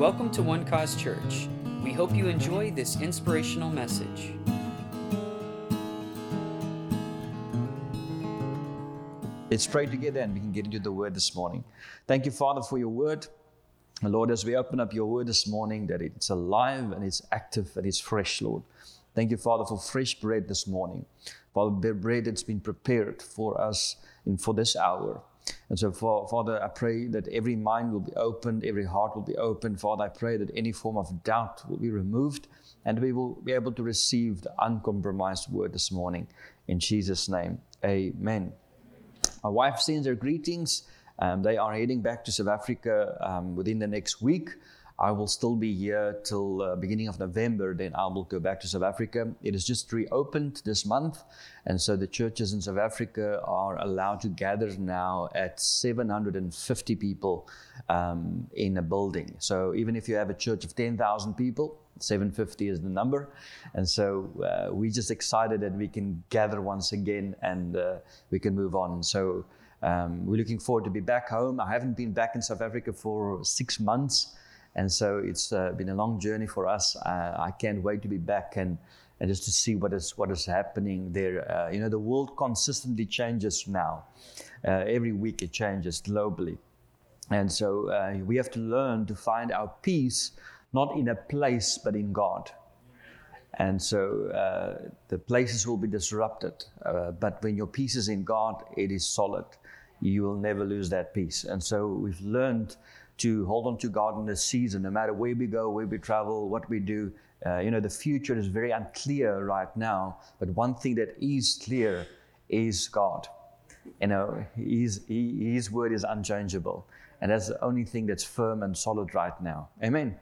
Welcome to One Cause Church. We hope you enjoy this inspirational message. Let's pray together and we can get into the word this morning. Thank you, Father, for your word. And Lord, as we open up your word this morning, that it's alive and it's active and it's fresh, Lord. Thank you, Father, for fresh bread this morning. Father, bread that's been prepared for us in, for this hour. And so, Father, I pray that every mind will be opened, every heart will be opened. Father, I pray that any form of doubt will be removed and we will be able to receive the uncompromised word this morning. In Jesus' name, amen. My wife sends her greetings. Um, they are heading back to South Africa um, within the next week. I will still be here till uh, beginning of November. Then I will go back to South Africa. It is just reopened this month, and so the churches in South Africa are allowed to gather now at 750 people um, in a building. So even if you have a church of 10,000 people, 750 is the number, and so uh, we're just excited that we can gather once again and uh, we can move on. So. Um, we're looking forward to be back home. I haven't been back in South Africa for six months. And so it's uh, been a long journey for us. Uh, I can't wait to be back and, and just to see what is, what is happening there. Uh, you know, the world consistently changes now. Uh, every week it changes globally. And so uh, we have to learn to find our peace not in a place, but in God. And so uh, the places will be disrupted. but when your peace is in God, it is solid. You will never lose that peace. And so we've learned to hold on to God in this season, no matter where we go, where we travel, what we do. Uh, you know, the future is very unclear right now, but one thing that is clear is God. You know, his, his word is unchangeable, and that's the only thing that's firm and solid right now. Amen.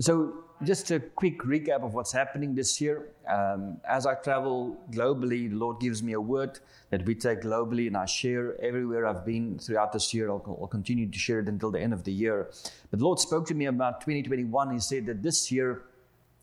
So, just a quick recap of what's happening this year. Um, as I travel globally, the Lord gives me a word that we take globally and I share everywhere I've been throughout this year. I'll, I'll continue to share it until the end of the year. But the Lord spoke to me about 2021. He said that this year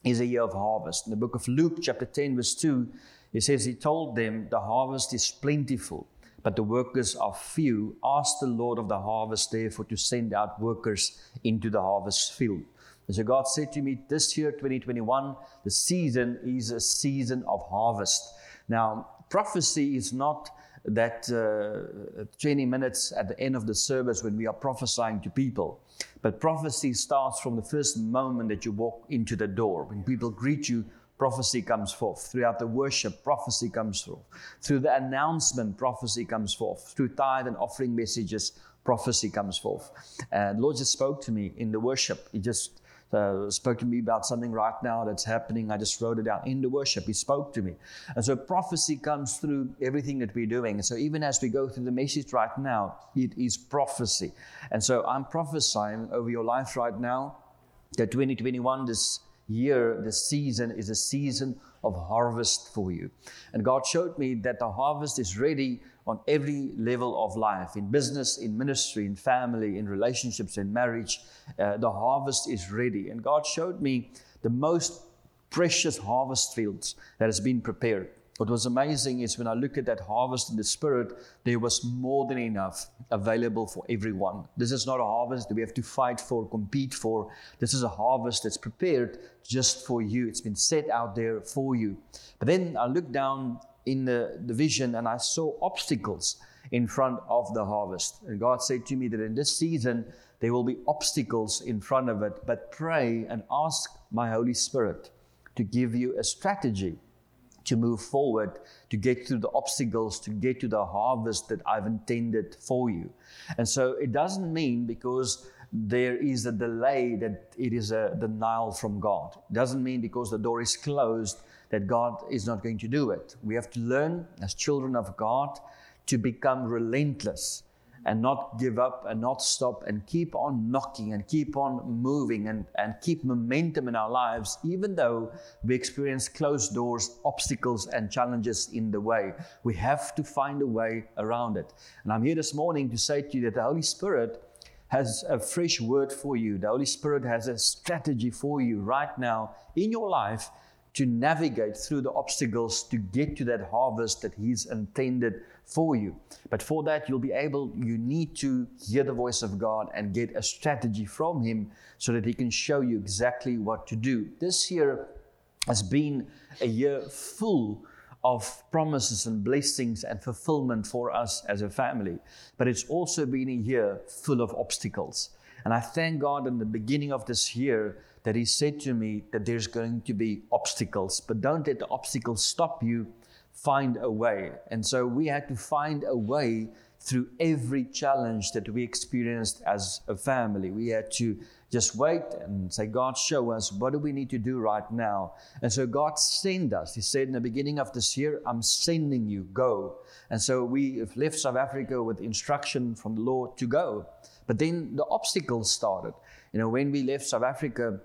is a year of harvest. In the book of Luke, chapter 10, verse 2, he says, He told them, The harvest is plentiful, but the workers are few. Ask the Lord of the harvest, therefore, to send out workers into the harvest field. And so God said to me, this year, 2021, the season is a season of harvest. Now, prophecy is not that uh, 20 minutes at the end of the service when we are prophesying to people. But prophecy starts from the first moment that you walk into the door. When people greet you, prophecy comes forth. Throughout the worship, prophecy comes forth. Through the announcement, prophecy comes forth. Through tithe and offering messages, prophecy comes forth. And Lord just spoke to me in the worship. He just uh, spoke to me about something right now that's happening. I just wrote it down in the worship. He spoke to me. And so prophecy comes through everything that we're doing. And so even as we go through the message right now, it is prophecy. And so I'm prophesying over your life right now that 2021, this year, this season is a season of harvest for you. And God showed me that the harvest is ready on every level of life in business, in ministry, in family, in relationships, in marriage. Uh, the harvest is ready. And God showed me the most precious harvest fields that has been prepared. What was amazing is when I look at that harvest in the spirit, there was more than enough available for everyone. This is not a harvest that we have to fight for, compete for. This is a harvest that's prepared just for you. It's been set out there for you. But then I look down in the, the vision and I saw obstacles in front of the harvest. And God said to me that in this season, there will be obstacles in front of it, but pray and ask my Holy Spirit to give you a strategy to move forward, to get through the obstacles, to get to the harvest that I've intended for you. And so it doesn't mean because there is a delay that it is a denial from God. It doesn't mean because the door is closed that God is not going to do it. We have to learn as children of God to become relentless and not give up and not stop and keep on knocking and keep on moving and, and keep momentum in our lives, even though we experience closed doors, obstacles, and challenges in the way. We have to find a way around it. And I'm here this morning to say to you that the Holy Spirit has a fresh word for you. The Holy Spirit has a strategy for you right now in your life to navigate through the obstacles to get to that harvest that He's intended for you. But for that, you'll be able, you need to hear the voice of God and get a strategy from Him so that He can show you exactly what to do. This year has been a year full of promises and blessings and fulfillment for us as a family, but it's also been a year full of obstacles. And I thank God in the beginning of this year that He said to me that there's going to be obstacles, but don't let the obstacles stop you. Find a way. And so we had to find a way through every challenge that we experienced as a family. We had to just wait and say, God, show us what do we need to do right now. And so God sent us. He said in the beginning of this year, I'm sending you, go. And so we left South Africa with instruction from the Lord to go. But then the obstacles started. You know, when we left South Africa,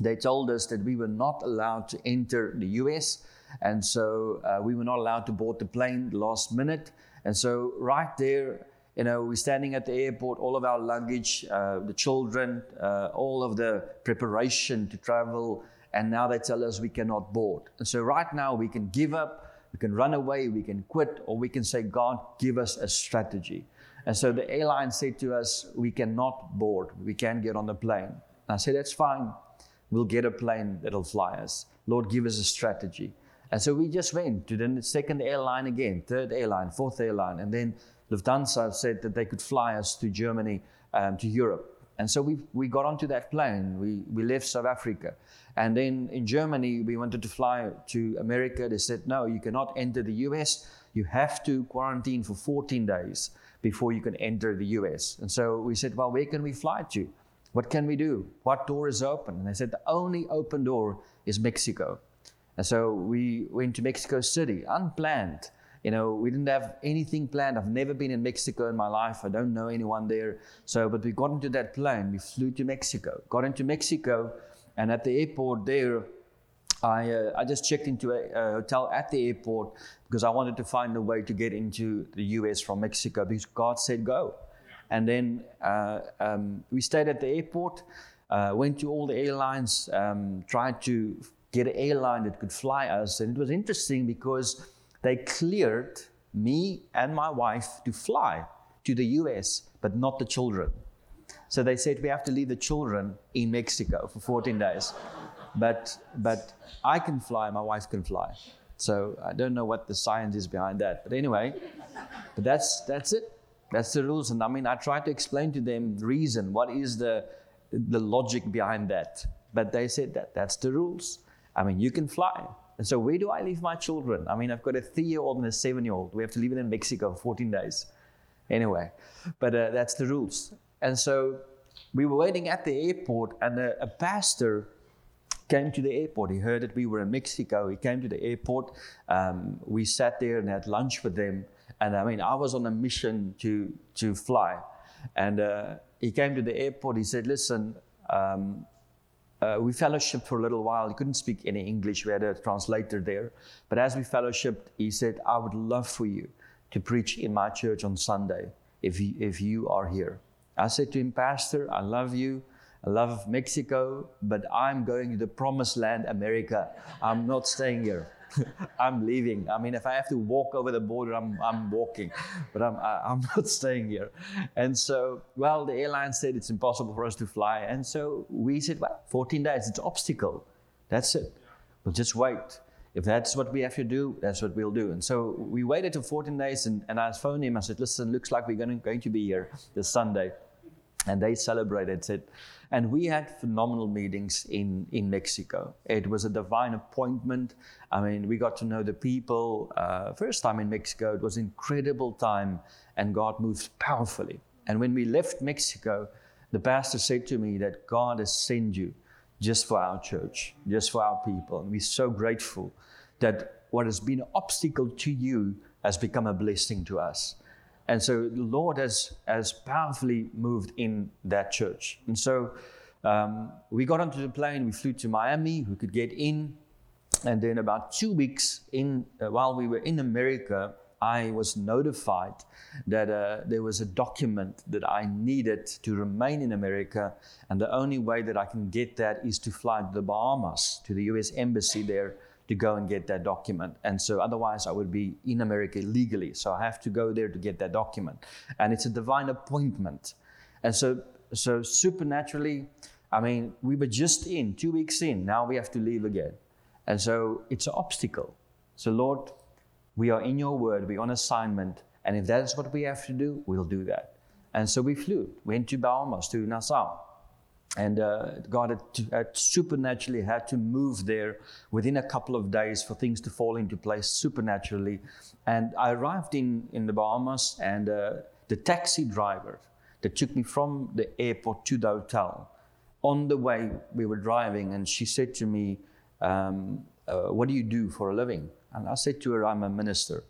they told us that we were not allowed to enter the US. And so uh, we were not allowed to board the plane last minute. And so, right there, you know, we're standing at the airport, all of our luggage, uh, the children, uh, all of the preparation to travel, and now they tell us we cannot board. And so, right now, we can give up, we can run away, we can quit, or we can say, God, give us a strategy. And so the airline said to us, We cannot board, we can't get on the plane. And I said, That's fine. We'll get a plane that'll fly us. Lord, give us a strategy. And so we just went to the second airline again, third airline, fourth airline. And then Lufthansa said that they could fly us to Germany, um, to Europe. And so we, we got onto that plane. We, we left South Africa. And then in Germany, we wanted to fly to America. They said, no, you cannot enter the US. You have to quarantine for 14 days before you can enter the US. And so we said, well, where can we fly to? What can we do? What door is open? And they said, the only open door is Mexico. And so we went to Mexico City, unplanned. You know, we didn't have anything planned. I've never been in Mexico in my life. I don't know anyone there. So, but we got into that plane. We flew to Mexico. Got into Mexico, and at the airport there, I uh, I just checked into a, a, hotel at the airport because I wanted to find a way to get into the U.S. from Mexico because God said go. And then uh, um, we stayed at the airport, uh, went to all the airlines, um, tried to get an airline that could fly us. And it was interesting because they cleared me and my wife to fly to the US, but not the children. So they said we have to leave the children in Mexico for 14 days. But, but I can fly, my wife can fly. So I don't know what the science is behind that. But anyway, but that's, that's it. That's the rules. And I mean, I try to explain to them reason, what is the, the logic behind that. But they said that that's the rules. I mean, you can fly. And so, where do I leave my children? I mean, I've got a three year old and a seven year old. We have to leave it in Mexico for 14 days. Anyway, but uh, that's the rules. And so, we were waiting at the airport, and a, a pastor came to the airport. He heard that we were in Mexico. He came to the airport. Um, we sat there and had lunch with them. And I mean, I was on a mission to, to fly. And uh, he came to the airport. He said, Listen, um, uh, we fellowshiped for a little while. He couldn't speak any English. We had a translator there. But as we fellowshipped, he said, I would love for you to preach in my church on Sunday if you, if you are here. I said to him, Pastor, I love you. I love Mexico, but I'm going to the promised land, America. I'm not staying here. I'm leaving. I mean, if I have to walk over the border, I'm, I'm walking, but I'm, I, am i am not staying here. And so, well, the airline said it's impossible for us to fly. And so we said, well, 14 days, it's obstacle. That's it. We'll just wait. If that's what we have to do, that's what we'll do. And so we waited for 14 days, and, and I phoned him. I said, listen, looks like we're going to, going to be here this Sunday. And they celebrated, it. and we had phenomenal meetings in, in Mexico. It was a divine appointment. I mean, we got to know the people. Uh, first time in Mexico, it was incredible time, and God moved powerfully. And when we left Mexico, the pastor said to me that God has sent you just for our church, just for our people. And we're so grateful that what has been an obstacle to you has become a blessing to us. And so the Lord has, has powerfully moved in that church. And so um, we got onto the plane, we flew to Miami, we could get in. And then about two weeks in, uh, while we were in America, I was notified that uh, there was a document that I needed to remain in America, and the only way that I can get that is to fly to the Bahamas, to the US Embassy there, to go and get that document. And so otherwise, I would be in America illegally. So I have to go there to get that document. And it's a divine appointment. And so, so supernaturally, I mean, we were just in, two weeks in, now we have to leave again. And so it's an obstacle. So, Lord, we are in your word, we're on assignment, and if that is what we have to do, we'll do that. And so we flew, went to Bahamas, to Nassau. And uh, God had, to, had, supernaturally had to move there within a couple of days for things to fall into place supernaturally. And I arrived in, in the Bahamas, and uh, the taxi driver that took me from the airport to the hotel, on the way we were driving, and she said to me, um, uh, What do you do for a living? And I said to her, I'm a minister.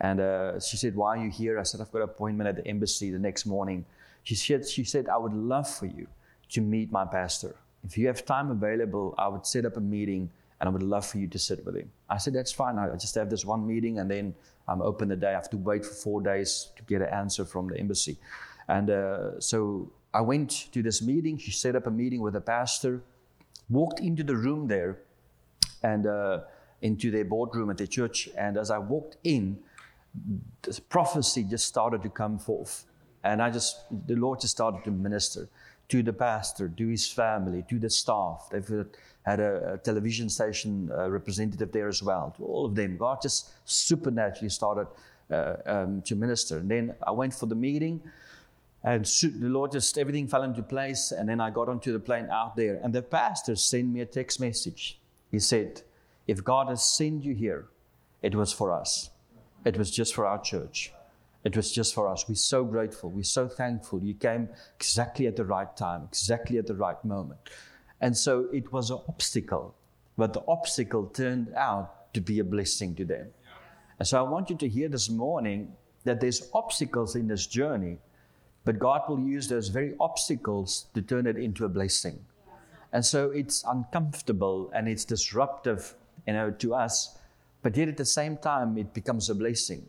And uh, she said, Why are you here? I said, I've got an appointment at the embassy the next morning. She said, she said, I would love for you to meet my pastor. If you have time available, I would set up a meeting and I would love for you to sit with him. I said, That's fine. I just have this one meeting and then I'm open the day. I have to wait for four days to get an answer from the embassy. And uh, so I went to this meeting. She set up a meeting with a pastor, walked into the room there and uh, into their boardroom at the church. And as I walked in, this prophecy just started to come forth. And I just, the Lord just started to minister to the pastor, to his family, to the staff. They've had a, a television station uh, representative there as well, to all of them. God just supernaturally started uh, um, to minister. And then I went for the meeting, and the Lord just, everything fell into place. And then I got onto the plane out there, and the pastor sent me a text message. He said, If God has sent you here, it was for us, it was just for our church. It was just for us. We're so grateful. We're so thankful. You came exactly at the right time, exactly at the right moment. And so it was an obstacle, but the obstacle turned out to be a blessing to them. And so I want you to hear this morning that there's obstacles in this journey, but God will use those very obstacles to turn it into a blessing. And so it's uncomfortable and it's disruptive, you know, to us, but yet at the same time it becomes a blessing.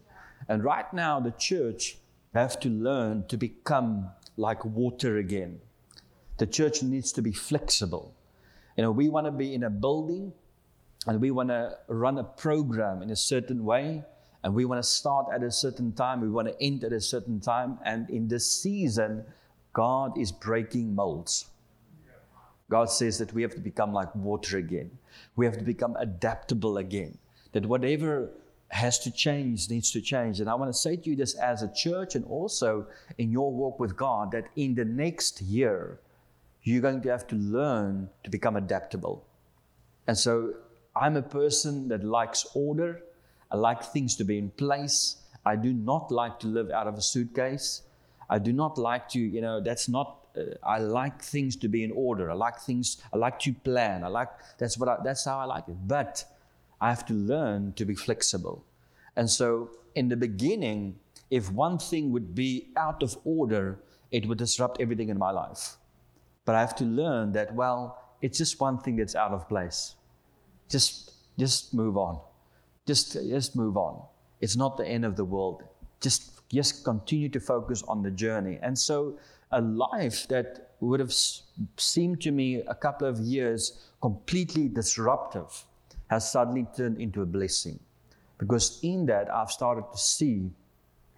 And right now, the church have to learn to become like water again. The church needs to be flexible. You know, we want to be in a building and we want to run a program in a certain way and we want to start at a certain time, we want to end at a certain time. And in this season, God is breaking molds. God says that we have to become like water again. We have to become adaptable again. That whatever has to change, needs to change. And I want to say to you this as a church and also in your walk with God that in the next year, you're going to have to learn to become adaptable. And so I'm a person that likes order. I like things to be in place. I do not like to live out of a suitcase. I do not like to, you know, that's not, uh, I like things to be in order. I like things, I like to plan. I like, that's what I, that's how I like it. But I have to learn to be flexible. And so, in the beginning, if one thing would be out of order, it would disrupt everything in my life. But I have to learn that, well, it's just one thing that's out of place. Just, just move on. Just, just move on. It's not the end of the world. Just, just continue to focus on the journey. And so, a life that would have seemed to me a couple of years completely disruptive has suddenly turned into a blessing. Because in that, I've started to see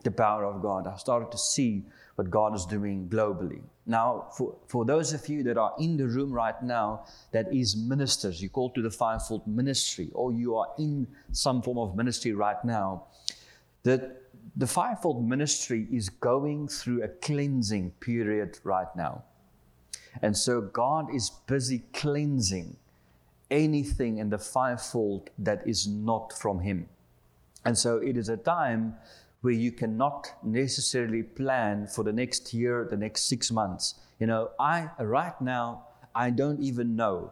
the power of God. I've started to see what God is doing globally. Now, for, for those of you that are in the room right now, that is ministers, you call to the fivefold ministry, or you are in some form of ministry right now, that the fivefold ministry is going through a cleansing period right now. And so God is busy cleansing anything in the fivefold that is not from Him. And so it is a time where you cannot necessarily plan for the next year, the next six months. You know, I right now I don't even know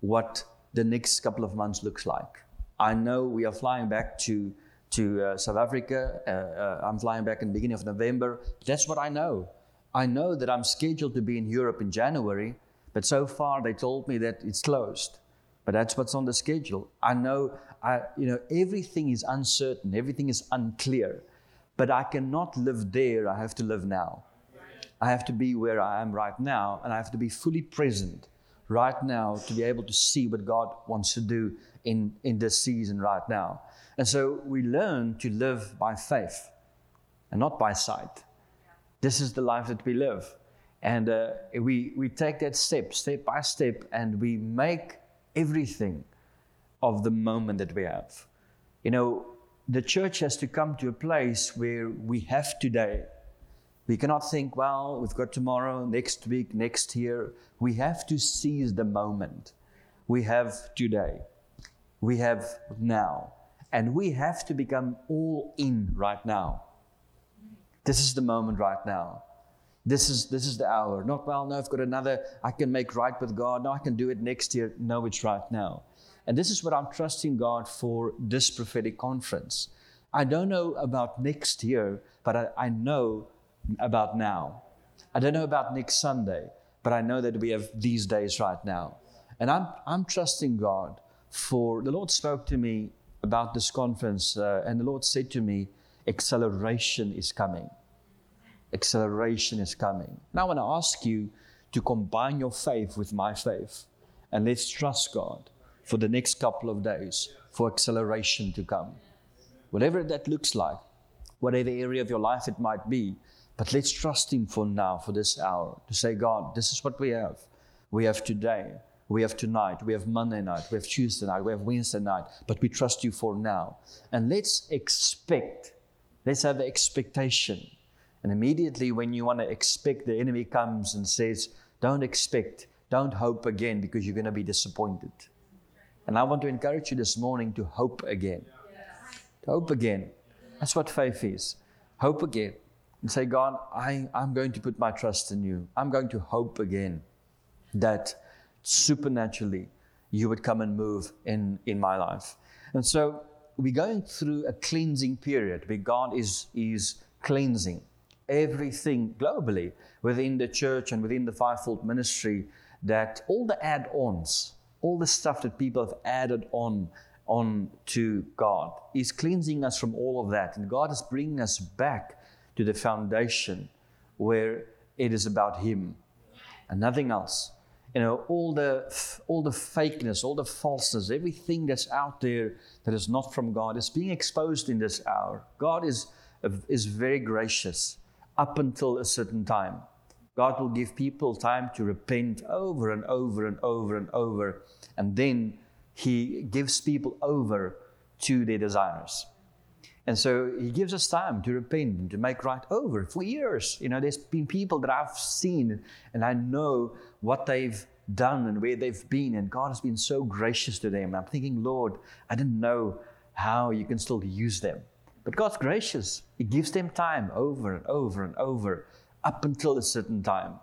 what the next couple of months looks like. I know we are flying back to to uh, South Africa. Uh, uh, I'm flying back in the beginning of November. That's what I know. I know that I'm scheduled to be in Europe in January, but so far they told me that it's closed but that's what's on the schedule. I know, I, you know, everything is uncertain, everything is unclear, but I cannot live there. I have to live now. I have to be where I am right now, and I have to be fully present right now to be able to see what God wants to do in, in this season right now. And so we learn to live by faith and not by sight. This is the life that we live. And uh, we, we take that step, step by step, and we make everything of the moment that we have. You know, the church has to come to a place where we have today. We cannot think, well, we've got tomorrow, next week, next year. We have to seize the moment. We have today. We have now. And we have to become all in right now. This is the moment right now. This is this is the hour. Not well, no, I've got another, I can make right with God. No, I can do it next year. No, it's right now. And this is what I'm trusting God for this prophetic conference. I don't know about next year, but I, I know about now. I don't know about next Sunday, but I know that we have these days right now. And I'm, I'm trusting God for the Lord spoke to me about this conference, uh, and the Lord said to me, acceleration is coming. Acceleration is coming. Now, I want to ask you to combine your faith with my faith, and let's trust God for the next couple of days for acceleration to come. Whatever that looks like, whatever area of your life it might be, but let's trust Him for now, for this hour, to say, God, this is what we have. We have today, we have tonight, we have Monday night, we have Tuesday night, we have Wednesday night, but we trust you for now. And let's expect, let's have expectation. And immediately, when you want to expect, the enemy comes and says, Don't expect, don't hope again because you're going to be disappointed. And I want to encourage you this morning to hope again. To hope again. That's what faith is. Hope again. And say, God, I, I'm going to put my trust in you. I'm going to hope again that supernaturally you would come and move in, in my life. And so we're going through a cleansing period where God is, is cleansing everything globally within the church and within the fivefold ministry that all the add ons, all the stuff that people have added on on to God. He's cleansing us from all of that. And God is bringing us back to the foundation where it is about Him and nothing else. You know, all the, all the fakeness, all the falseness, everything that's out there that is not from God is being exposed in this hour. God is, is very gracious up until a certain time. God will give people time to repent over and over and over and over. And then He gives people over to their desires. And so He gives us time to repent and to make right over. For years, you know, there's been people that I've seen and I know what they've done and where they've been. And God has been so gracious to them. I'm thinking, Lord, I didn't know how you can still use them. But God's gracious. He gives them time over and over and over up until a certain time.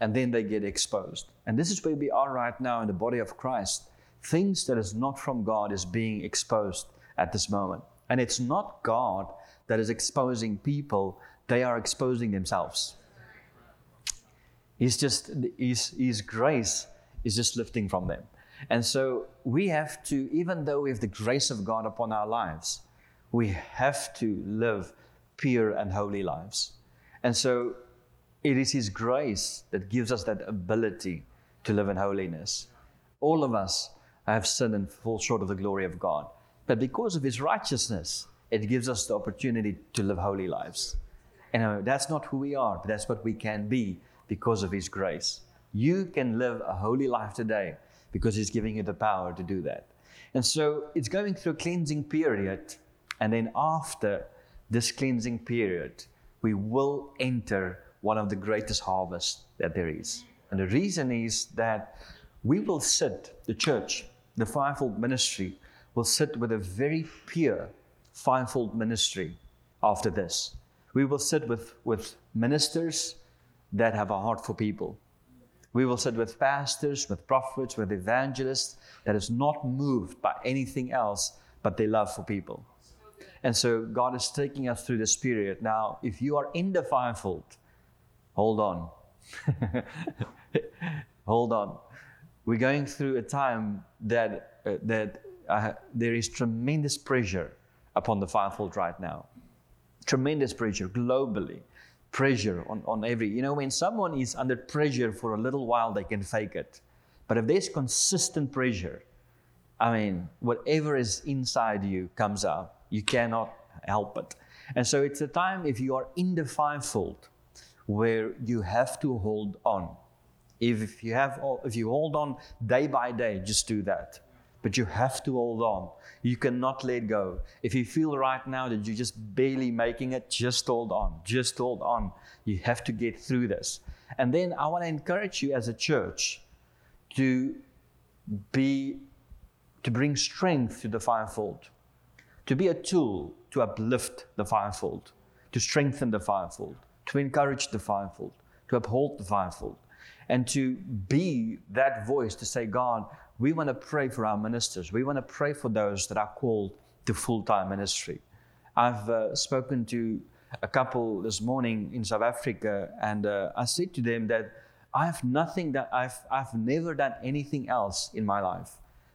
And then they get exposed. And this is where we are right now in the body of Christ. Things that is not from God is being exposed at this moment. And it's not God that is exposing people, they are exposing themselves. He's just, his, his grace is just lifting from them. And so we have to, even though we have the grace of God upon our lives, we have to live pure and holy lives. And so it is His grace that gives us that ability to live in holiness. All of us have sinned and fall short of the glory of God. But because of His righteousness, it gives us the opportunity to live holy lives. And uh, that's not who we are, but that's what we can be because of His grace. You can live a holy life today because He's giving you the power to do that. And so it's going through a cleansing period. And then after this cleansing period, we will enter one of the greatest harvests that there is. And the reason is that we will sit, the church, the fivefold ministry, will sit with a very pure fivefold ministry after this. We will sit with, with ministers that have a heart for people. We will sit with pastors, with prophets, with evangelists that is not moved by anything else but their love for people. And so God is taking us through this period. Now, if you are in the fivefold, hold on. hold on. we're going through a time that, uh, that uh, there is tremendous pressure upon the fivefold right now. Tremendous pressure globally. Pressure on, on every, you know, when someone is under pressure for a little while, they can fake it. But if there's consistent pressure, I mean, whatever is inside you comes out. You cannot help it. And so it's a time if you are in the fivefold where you have to hold on. If you have, if you hold on day by day, just do that. But you have to hold on. You cannot let go. If you feel right now that you're just barely making it, just hold on. Just hold on. You have to get through this. And then I want to encourage you as a church to be to bring strength to the fivefold, to be a tool to uplift the fivefold, to strengthen the fivefold, to encourage the fivefold, to uphold the fivefold and to be that voice to say, God, we want to pray for our ministers. We want to pray for those that are called to full time ministry. I've uh, spoken to a couple this morning in South Africa, and uh, I said to them that I have nothing that I've, I've never done anything else in my life.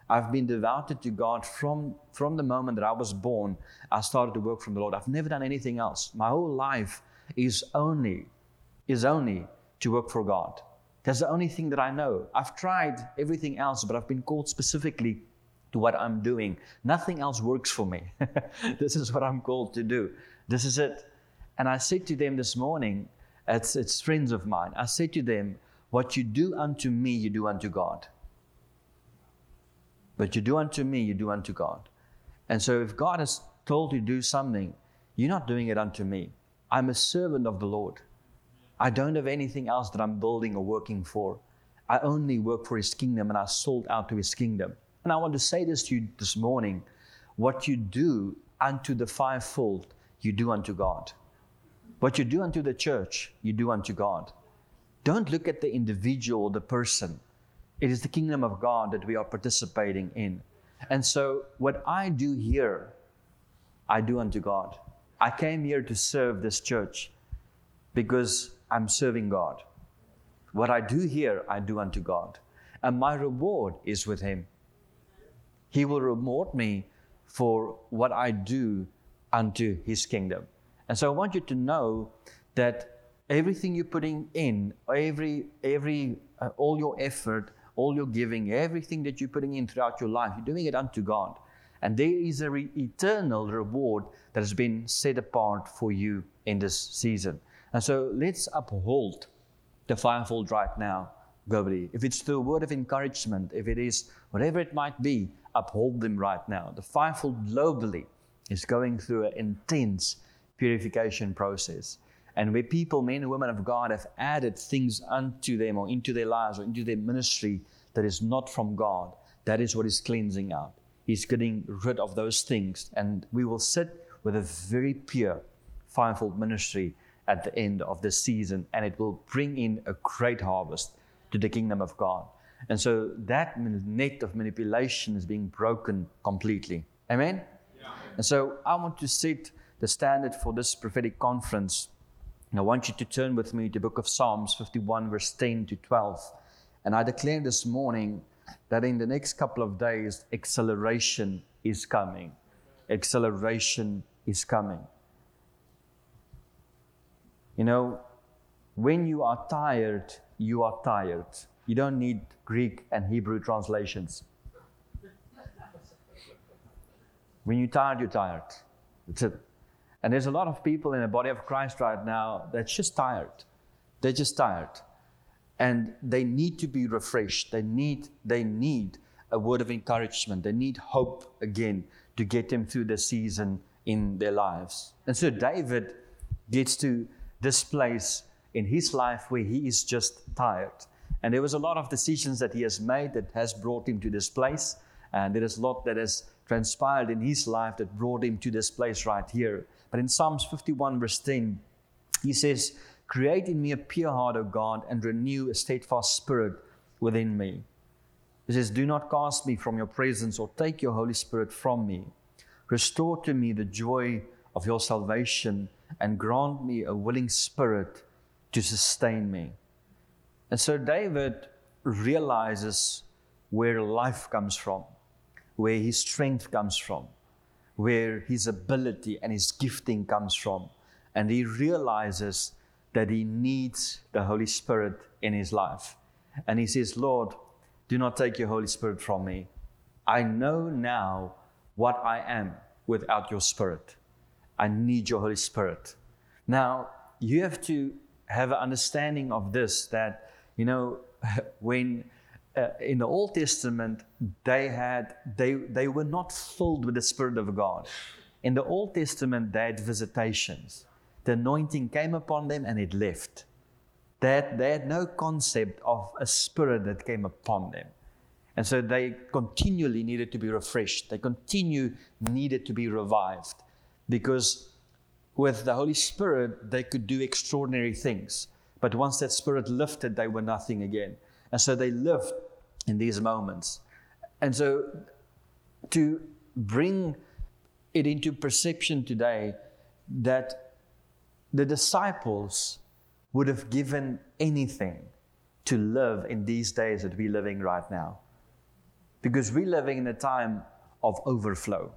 I've been devoted to God from, from the moment that I was born. I started to work from the Lord. I've never done anything else. My whole life is only, is only to work for God. That's the only thing that I know. I've tried everything else, but I've been called specifically to what I'm doing. Nothing else works for me. this is what I'm called to do. This is it. And I said to them this morning, it's, it's friends of mine, I said to them, What you do unto me, you do unto God. But you do unto me, you do unto God. And so if God has told you to do something, you're not doing it unto me. I'm a servant of the Lord. I don't have anything else that I'm building or working for. I only work for His kingdom and I sold out to His kingdom. And I want to say this to you this morning what you do unto the fivefold, you do unto God. What you do unto the church, you do unto God. Don't look at the individual, the person. It is the kingdom of God that we are participating in. And so, what I do here, I do unto God. I came here to serve this church because I'm serving God. What I do here, I do unto God. And my reward is with Him. He will reward me for what I do unto His kingdom. And so I want you to know that everything you're putting in, every, every, uh, all your effort, all your giving, everything that you're putting in throughout your life, you're doing it unto God. And there is an re- eternal reward that has been set apart for you in this season. And so let's uphold the fivefold right now globally. If it's through a word of encouragement, if it is whatever it might be, uphold them right now. The fivefold globally is going through an intense purification process. And where people, men and women of God, have added things unto them or into their lives or into their ministry that is not from God, that is what is cleansing out. He's getting rid of those things. And we will sit with a very pure fivefold ministry at the end of this season, and it will bring in a great harvest to the kingdom of God. And so that net of manipulation is being broken completely. Amen? Yeah. And so I want to set the standard for this prophetic conference. And I want you to turn with me to the book of Psalms 51, verse 10 to 12. And I declare this morning that in the next couple of days, acceleration is coming. Acceleration is coming. You know, when you are tired, you are tired. You don't need Greek and Hebrew translations. When you're tired, you're tired. That's it. And there's a lot of people in the body of Christ right now that's just tired. They're just tired. And they need to be refreshed. They need, they need a word of encouragement. They need hope again to get them through the season in their lives. And so David gets to this place in his life where he is just tired. And there was a lot of decisions that he has made that has brought him to this place. And there is a lot that has transpired in his life that brought him to this place right here. But in Psalms 51, verse 10, he says, Create in me a pure heart, O God, and renew a steadfast spirit within me. He says, Do not cast me from your presence or take your Holy Spirit from me. Restore to me the joy of your salvation and grant me a willing spirit to sustain me. And so David realizes where life comes from, where his strength comes from, where his ability and his gifting comes from. And he realizes that he needs the Holy Spirit in his life. And he says, Lord, do not take your Holy Spirit from me. I know now what I am without your Spirit. I need your Holy Spirit. Now, you have to have an understanding of this that, you know, when uh, in the Old Testament, they had they they were not filled with the Spirit of God. In the Old Testament, they had visitations. The anointing came upon them and it left. They had, they had no concept of a spirit that came upon them. And so they continually needed to be refreshed. They continue needed to be revived because with the Holy Spirit, they could do extraordinary things. But once that spirit lifted, they were nothing again. And so they lived in these moments. And so to bring it into perception today that the disciples would have given anything to live in these days that we're living right now. Because we're living in a time of overflow.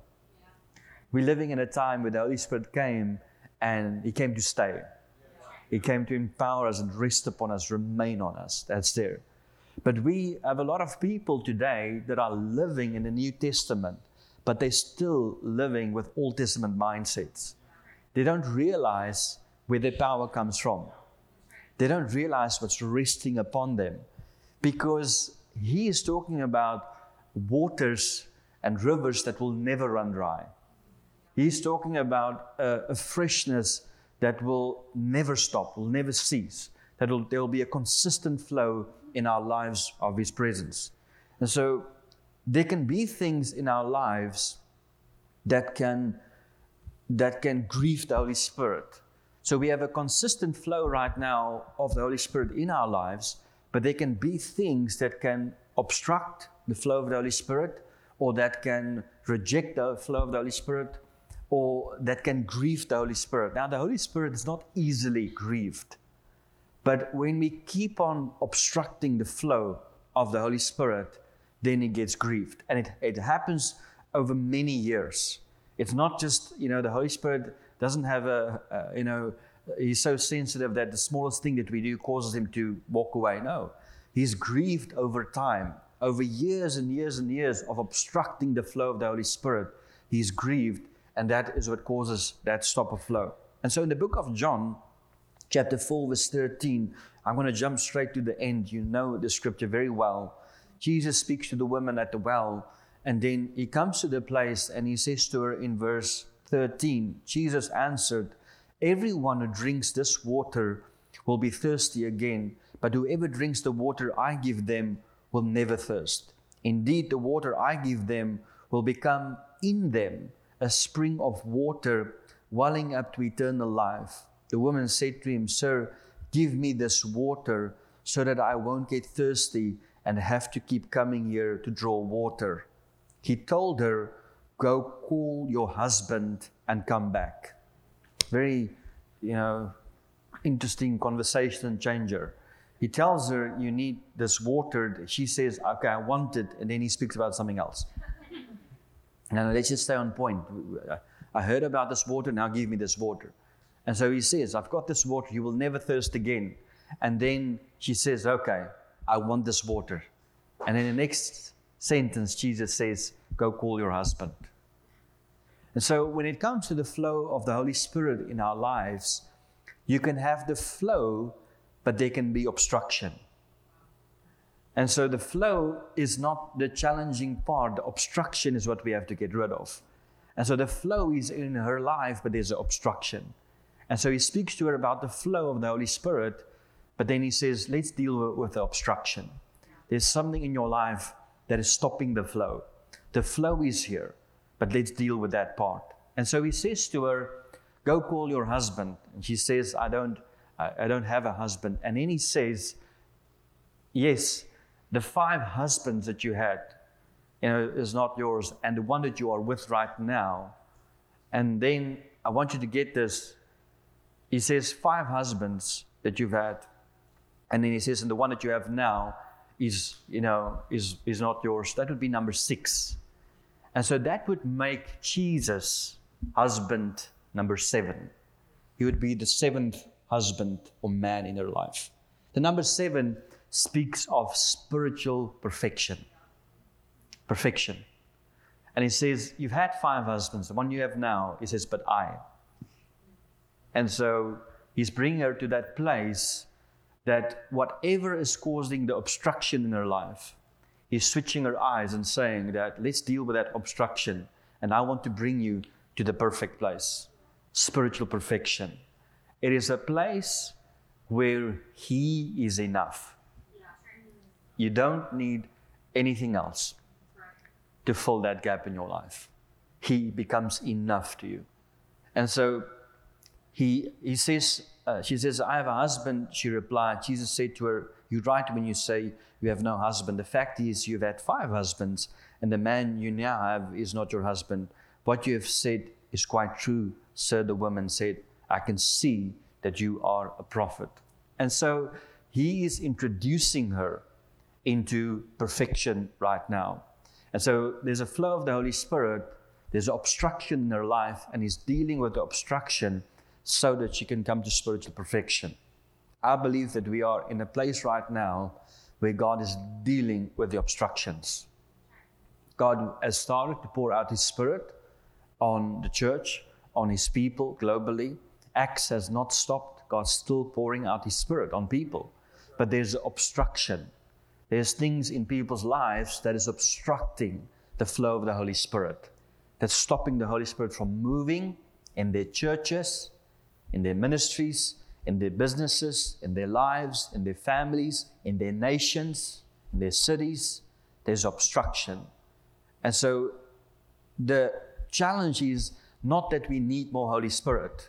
We're living in a time where the Holy Spirit came and He came to stay. He came to empower us and rest upon us, remain on us. That's there. But we have a lot of people today that are living in the New Testament, but they're still living with Old Testament mindsets. They don't realize where their power comes from. They don't realize what's resting upon them because he is talking about waters and rivers that will never run dry. He's talking about a, a freshness that will never stop, will never cease, that there will be a consistent flow in our lives of His presence. And so there can be things in our lives that can, that can grieve the Holy Spirit. So we have a consistent flow right now of the Holy Spirit in our lives, but there can be things that can obstruct the flow of the Holy Spirit, or that can reject the flow of the Holy Spirit, or that can grieve the Holy Spirit. Now, the Holy Spirit is not easily grieved. But when we keep on obstructing the flow of the Holy Spirit, then it gets grieved. And it, it happens over many years. It's not just, you know, the Holy Spirit doesn't have a, a, you know, he's so sensitive that the smallest thing that we do causes him to walk away. No, he's grieved over time, over years and years and years of obstructing the flow of the Holy Spirit. He's grieved, and that is what causes that stop of flow. And so in the book of John, chapter 4, verse 13. I'm going to jump straight to the end. You know the scripture very well. Jesus speaks to the woman at the well, and then he comes to the place and he says to her in verse 13 Jesus answered, Everyone who drinks this water will be thirsty again, but whoever drinks the water I give them will never thirst. Indeed, the water I give them will become in them a spring of water welling up to eternal life. The woman said to him, Sir, give me this water so that I won't get thirsty and have to keep coming here to draw water. He told her, Go call your husband and come back. Very, you know, interesting conversation changer. He tells her, You need this water. She says, Okay, I want it. And then he speaks about something else. Now, let's just stay on point. I heard about this water, now give me this water. And so he says, I've got this water, you will never thirst again. And then she says, Okay, I want this water. And in the next sentence, Jesus says, Go call your husband. And so when it comes to the flow of the Holy Spirit in our lives, you can have the flow, but there can be obstruction. And so the flow is not the challenging part, the obstruction is what we have to get rid of. And so the flow is in her life, but there's an obstruction. And so he speaks to her about the flow of the Holy Spirit, but then he says, let's deal with the obstruction. There's something in your life that is stopping the flow. The flow is here, but let's deal with that part. And so he says to her, Go call your husband. And she says, I don't, I don't have a husband. And then he says, Yes, the five husbands that you had, you know, is not yours, and the one that you are with right now. And then I want you to get this he says, five husbands that you've had. And then he says, and the one that you have now is, you know, is, is not yours. That would be number six. And so that would make Jesus husband number seven. He would be the seventh husband or man in her life. The number seven speaks of spiritual perfection. Perfection. And he says, You've had five husbands. The one you have now, he says, But I. And so he's bringing her to that place that whatever is causing the obstruction in her life, he's switching her eyes and saying that let's deal with that obstruction. And I want to bring you to the perfect place spiritual perfection. It is a place where He is enough. You don't need anything else to fill that gap in your life. He becomes enough to you. And so he, he says, uh, she says, I have a husband. She replied, Jesus said to her, You're right when you say you have no husband. The fact is, you've had five husbands, and the man you now have is not your husband. What you have said is quite true, sir. The woman said, I can see that you are a prophet. And so he is introducing her into perfection right now. And so there's a flow of the Holy Spirit, there's obstruction in her life, and he's dealing with the obstruction so that she can come to spiritual perfection. I believe that we are in a place right now where God is dealing with the obstructions. God has started to pour out His Spirit on the church, on His people globally. Acts has not stopped. God's still pouring out His Spirit on people. But there's obstruction. There's things in people's lives that is obstructing the flow of the Holy Spirit, that's stopping the Holy Spirit from moving in their churches, in their ministries, in their businesses, in their lives, in their families, in their nations, in their cities. There's obstruction. And so the challenge is not that we need more Holy Spirit.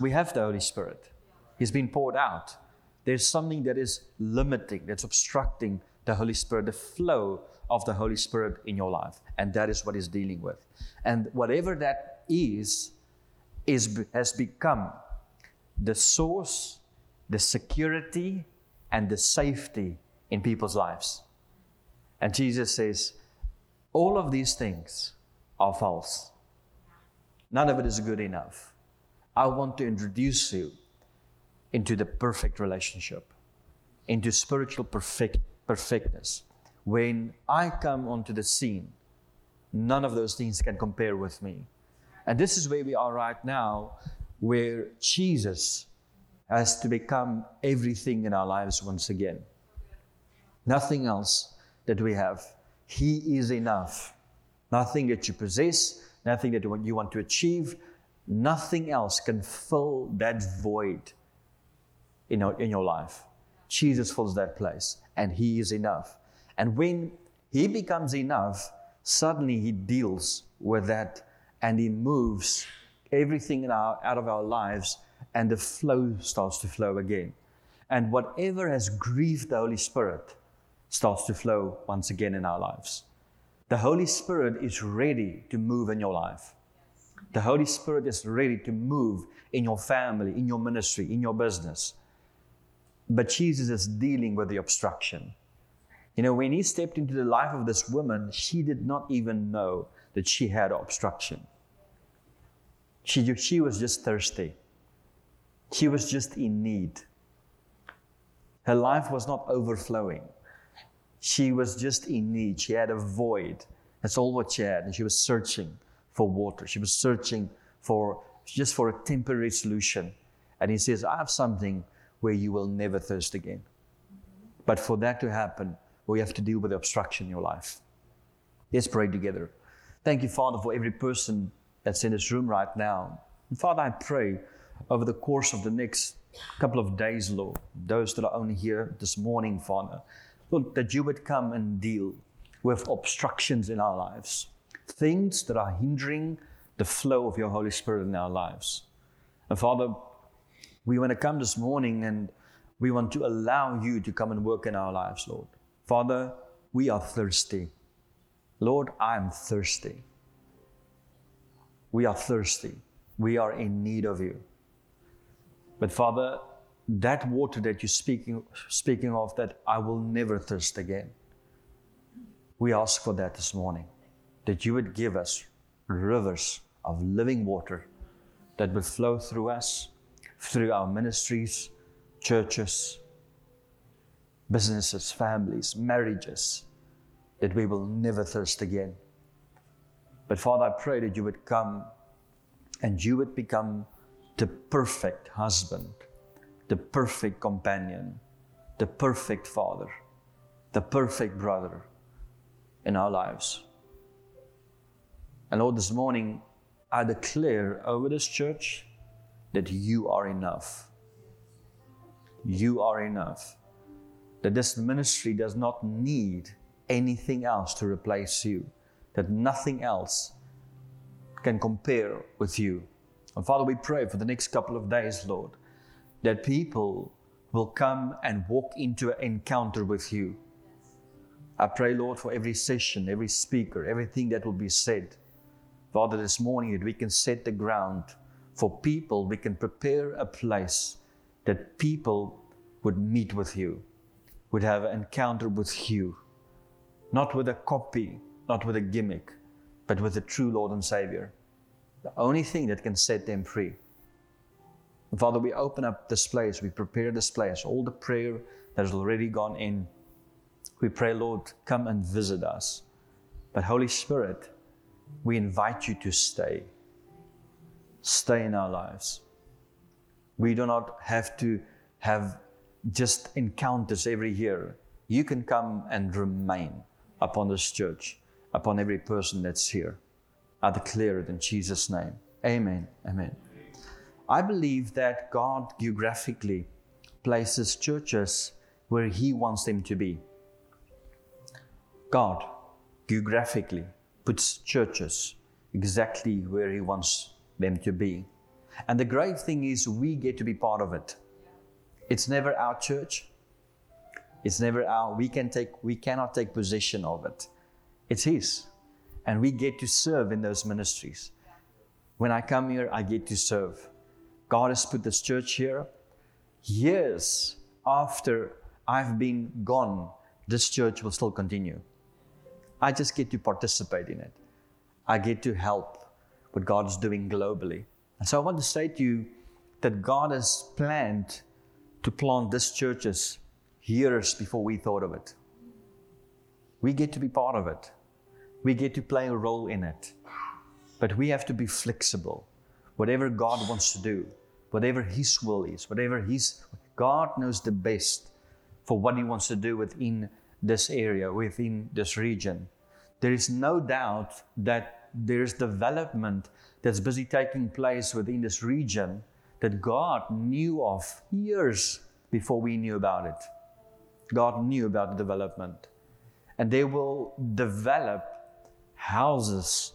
We have the Holy Spirit, He's been poured out. There's something that is limiting, that's obstructing the Holy Spirit, the flow of the Holy Spirit in your life. And that is what He's dealing with. And whatever that is, is has become the source, the security, and the safety in people's lives. And Jesus says, all of these things are false. None of it is good enough. I want to introduce you into the perfect relationship, into spiritual perfect, perfectness. When I come onto the scene, none of those things can compare with me. And this is where we are right now where Jesus has to become everything in our lives once again. Nothing else that we have. He is enough. Nothing that you possess, nothing that you want to achieve, nothing else can fill that void in your, in your life. Jesus fills that place, and He is enough. And when He becomes enough, suddenly He deals with that and He moves everything our, out of our lives, and the flow starts to flow again. And whatever has grieved the Holy Spirit starts to flow once again in our lives. The Holy Spirit is ready to move in your life. The Holy Spirit is ready to move in your family, in your ministry, in your business. But Jesus is dealing with the obstruction. You know, when he stepped into the life of this woman, she did not even know that she had obstruction. She, she was just thirsty. She was just in need. Her life was not overflowing. She was just in need. She had a void. That's all what she had. And she was searching for water. She was searching for just for a temporary solution. And he says, I have something where you will never thirst again. But for that to happen, we have to deal with the obstruction in your life. Let's pray together. Thank you, Father, for every person that's in this room right now. And Father, I pray over the course of the next couple of days, Lord, those that are only here this morning, Father, Lord, that you would come and deal with obstructions in our lives, things that are hindering the flow of your Holy Spirit in our lives. And Father, we want to come this morning and we want to allow you to come and work in our lives, Lord. Father, we are thirsty. Lord, I am thirsty. We are thirsty. We are in need of you. But Father, that water that you're speaking, speaking of, that I will never thirst again. We ask for that this morning, that you would give us rivers of living water that would flow through us, through our ministries, churches, businesses, families, marriages, that we will never thirst again. But Father, I pray that you would come and you would become the perfect husband, the perfect companion, the perfect father, the perfect brother in our lives. And Lord, this morning I declare over this church that you are enough. You are enough. That this ministry does not need anything else to replace you, that nothing else can compare with you. And Father, we pray for the next couple of days, Lord, that people will come and walk into an encounter with you. I pray, Lord, for every session, every speaker, everything that will be said. Father, this morning that we can set the ground for people, we can prepare a place that people would meet with you, would have an encounter with you, not with a copy, not with a gimmick, but with the true Lord and Savior. The only thing that can set them free. Father, we open up this place, we prepare this place, all the prayer that has already gone in. We pray, Lord, come and visit us. But Holy Spirit, we invite you to stay. Stay in our lives. We do not have to have just encounters every year. You can come and remain upon this church, upon every person that's here. I declare it in Jesus' name. Amen. Amen. I believe that God geographically places churches where He wants them to be. God geographically puts churches exactly where He wants them to be. And the great thing is, we get to be part of it. It's never our church. It's never our, we, can take, we cannot take possession of it. It's His. And we get to serve in those ministries. When I come here, I get to serve. God has put this church here. Years after I've been gone, this church will still continue. I just get to participate in it. I get to help what God is doing globally. And so I want to say to you that God has planned to plant these churches years before we thought of it. We get to be part of it. We get to play a role in it. But we have to be flexible. Whatever God wants to do, whatever His will is, whatever His, God knows the best for what He wants to do within this area, within this region. There is no doubt that there's development that's busy taking place within this region that God knew of years before we knew about it. God knew about the development. And they will develop houses,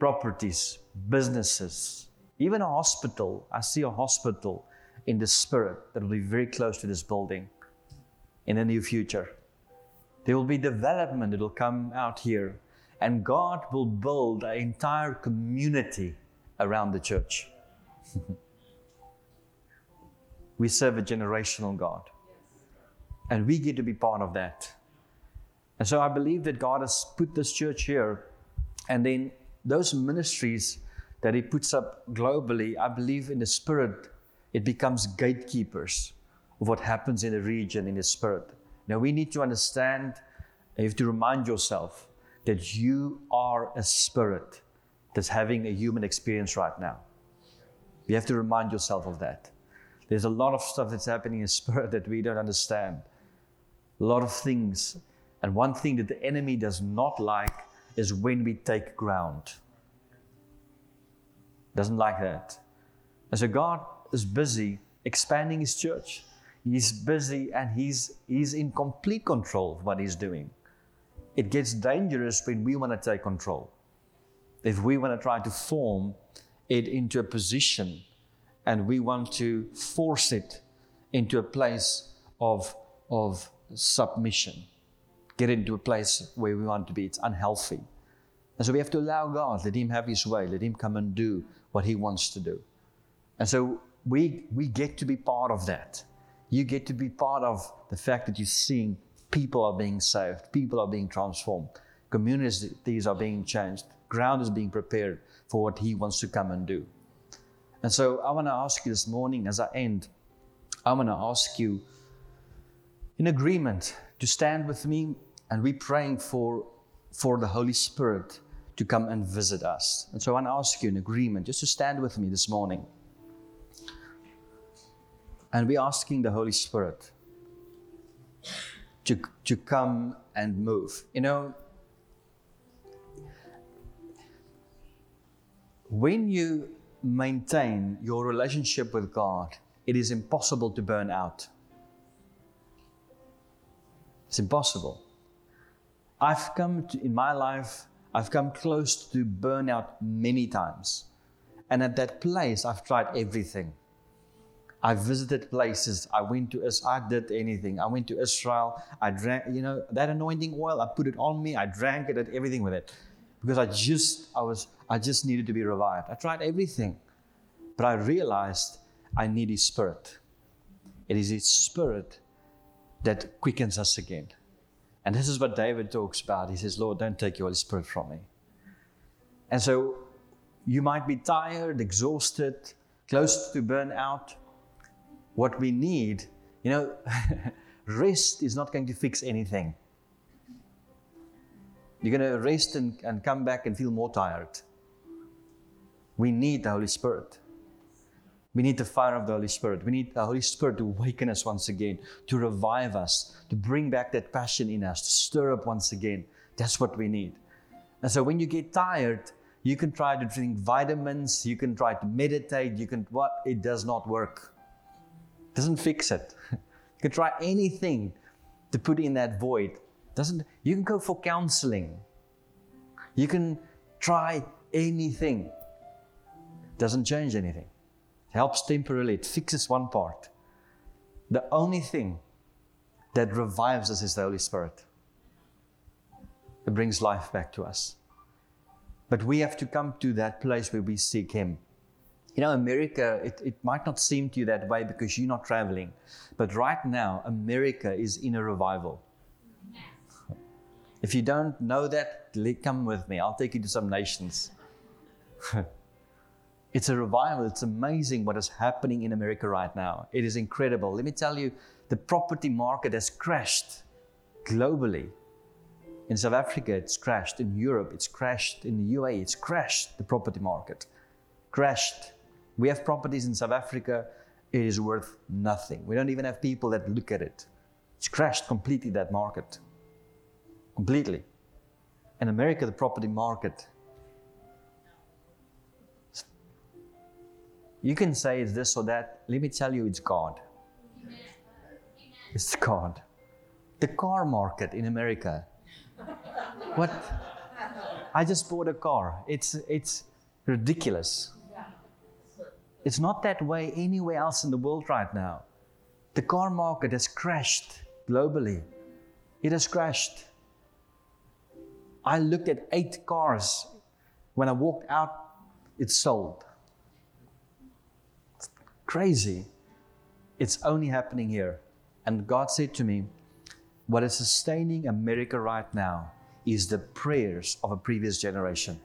properties, businesses, even a hospital. I see a hospital in the spirit that will be very close to this building in the near future. There will be development that will come out here, and God will build an entire community around the church. we serve a generational God. And we get to be part of that. And so I believe that God has put this church here. And then those ministries that He puts up globally, I believe in the Spirit, it becomes gatekeepers of what happens in the region in the Spirit. Now we need to understand, you have to remind yourself that you are a spirit that's having a human experience right now. You have to remind yourself of that. There's a lot of stuff that's happening in spirit that we don't understand. A lot of things. And one thing that the enemy does not like is when we take ground. Doesn't like that. And so God is busy expanding his church. He's busy and he's, he's in complete control of what he's doing. It gets dangerous when we want to take control. If we want to try to form it into a position and we want to force it into a place of, of submission, get into a place where we want to be. It's unhealthy. And so we have to allow God, let Him have His way, let Him come and do what He wants to do. And so we, we get to be part of that. You get to be part of the fact that you're seeing people are being saved, people are being transformed, communities are being changed, ground is being prepared for what He wants to come and do. And so I want to ask you this morning as I end, I want to ask you in agreement to stand with me and we're praying for, for the Holy Spirit to come and visit us. And so I want to ask you in agreement just to stand with me this morning. And we're asking the Holy Spirit to, to come and move. You know, when you maintain your relationship with God, it is impossible to burn out. It's impossible. I've come to, in my life, I've come close to burnout many times. And at that place, I've tried everything. I visited places. I went to I did anything. I went to Israel. I drank, you know, that anointing oil. I put it on me. I drank it. I did everything with it, because I just, I was, I just needed to be revived. I tried everything, but I realized I need His Spirit. It is His Spirit that quickens us again. And this is what David talks about. He says, Lord, don't take your Holy Spirit from me. And so you might be tired, exhausted, close to burnout. What we need, you know, rest is not going to fix anything. You're going to rest and, and come back and feel more tired. We need the Holy Spirit. We need the fire of the Holy Spirit. We need the Holy Spirit to awaken us once again, to revive us, to bring back that passion in us, to stir up once again. That's what we need. And so when you get tired, you can try to drink vitamins, you can try to meditate, you can what it does not work. It doesn't fix it. you can try anything to put in that void. Doesn't you can go for counseling. You can try anything. Doesn't change anything helps temporarily, it fixes one part. The only thing that revives us is the Holy Spirit. It brings life back to us. But we have to come to that place where we seek Him. You know, America, it, it might not seem to you that way because you're not traveling. But right now, America is in a revival. If you don't know that, come with me. I'll take you to some nations. It's a revival. It's amazing what is happening in America right now. It is incredible. Let me tell you, the property market has crashed globally. In South Africa, it's crashed. In Europe, it's crashed. In the UAE, it's crashed, the property market. Crashed. We have properties in South Africa, it is worth nothing. We don't even have people that look at it. It's crashed completely, that market. Completely. In America, the property market You can say it's this or that. Let me tell you, it's God. It's God. The car market in America. What? I just bought a car. It's, it's ridiculous. It's not that way anywhere else in the world right now. The car market has crashed globally. It has crashed. I looked at eight cars. When I walked out, it sold crazy. It's only happening here. And God said to me, What is sustaining America right now is the prayers of a previous generation.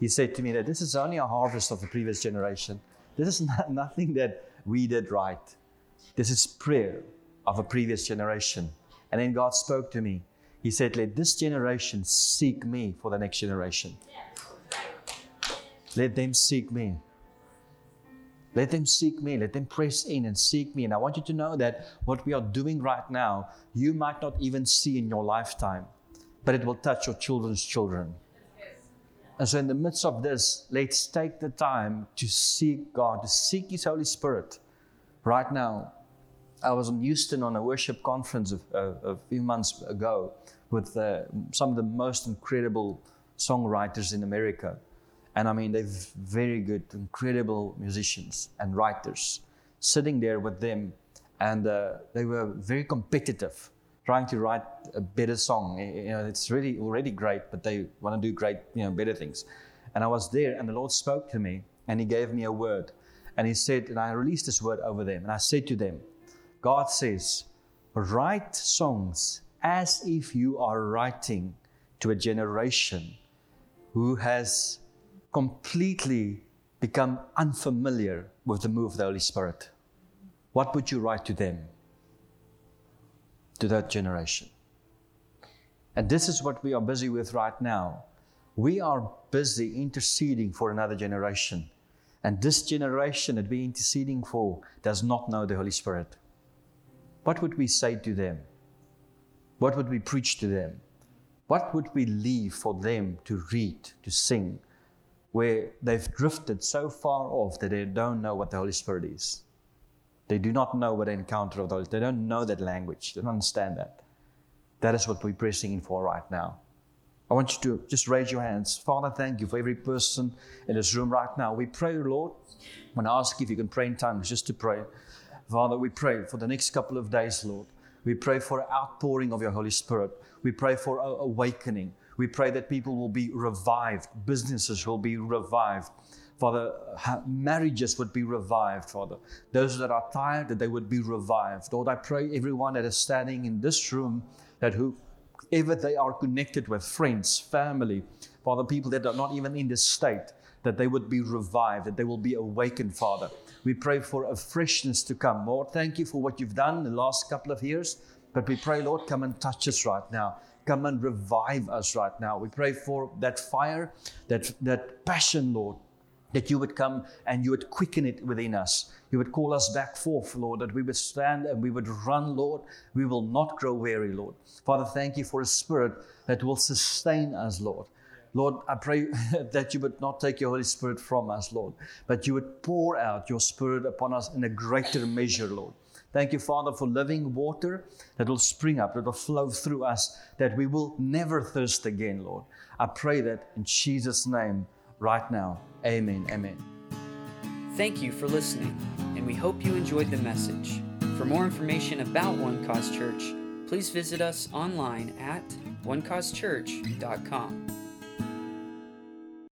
He said to me that this is only a harvest of the previous generation. This is not, nothing that we did right. This is prayer of a previous generation. And then God spoke to me. He said, Let this generation seek me for the next generation. Let them seek me. Let them seek me. Let them press in and seek me. And I want you to know that what we are doing right now, you might not even see in your lifetime, but it will touch your children's children. And so, in the midst of this, let's take the time to seek God, to seek His Holy Spirit. Right now, I was in Houston on a worship conference a, a, few months ago with uh, some of the most incredible songwriters in America. And I mean, they're very good, incredible musicians and writers sitting there with them. And uh, they were very competitive, trying to write a better song. You know, it's really already great, but they want to do great, you know, better things. And I was there, and the Lord spoke to me, and He gave me a word. And He said, and I released this word over them. And I said to them, God says, write songs as if you are writing to a generation who has completely become unfamiliar with the move of the Holy Spirit. What would you write to them? To that generation. And this is what we are busy with right now. We are busy interceding for another generation. And this generation that we're interceding for does not know the Holy Spirit. What would we say to them? What would we preach to them? What would we leave for them to read, to sing, where they've drifted so far off that they don't know what the Holy Spirit is? They do not know what an encounter of the Holy Spirit. They don't know that language. They don't understand that. That is what we're pressing in for right now. I want you to just raise your hands. Father, thank you for every person in this room right now. We pray, Lord. I'm going to ask if you can pray in tongues just to pray. Father, we pray for the next couple of days, Lord. We pray for outpouring of your Holy Spirit. We pray for awakening. We pray that people will be revived, businesses will be revived. Father, marriages would be revived, Father. Those that are tired, that they would be revived. Lord, I pray everyone that is standing in this room, that whoever they are connected with, friends, family, Father, people that are not even in this state, that they would be revived, that they will be awakened, Father. We pray for a freshness to come. Lord, thank you for what you've done in the last couple of years. But we pray, Lord, come and touch us right now. Come and revive us right now. We pray for that fire, that, that passion, Lord, that you would come and you would quicken it within us. You would call us back forth, Lord, that we would stand and we would run, Lord. We will not grow weary, Lord. Father, thank you for a spirit that will sustain us, Lord. Lord, I pray that you would not take your Holy Spirit from us, Lord, but you would pour out your Spirit upon us in a greater measure, Lord. Thank you, Father, for living water that will spring up, that will flow through us, that we will never thirst again, Lord. I pray that in Jesus' name right now. Amen. Amen. Thank you for listening, and we hope you enjoyed the message. For more information about One Cause Church, please visit us online at onecausechurch.com.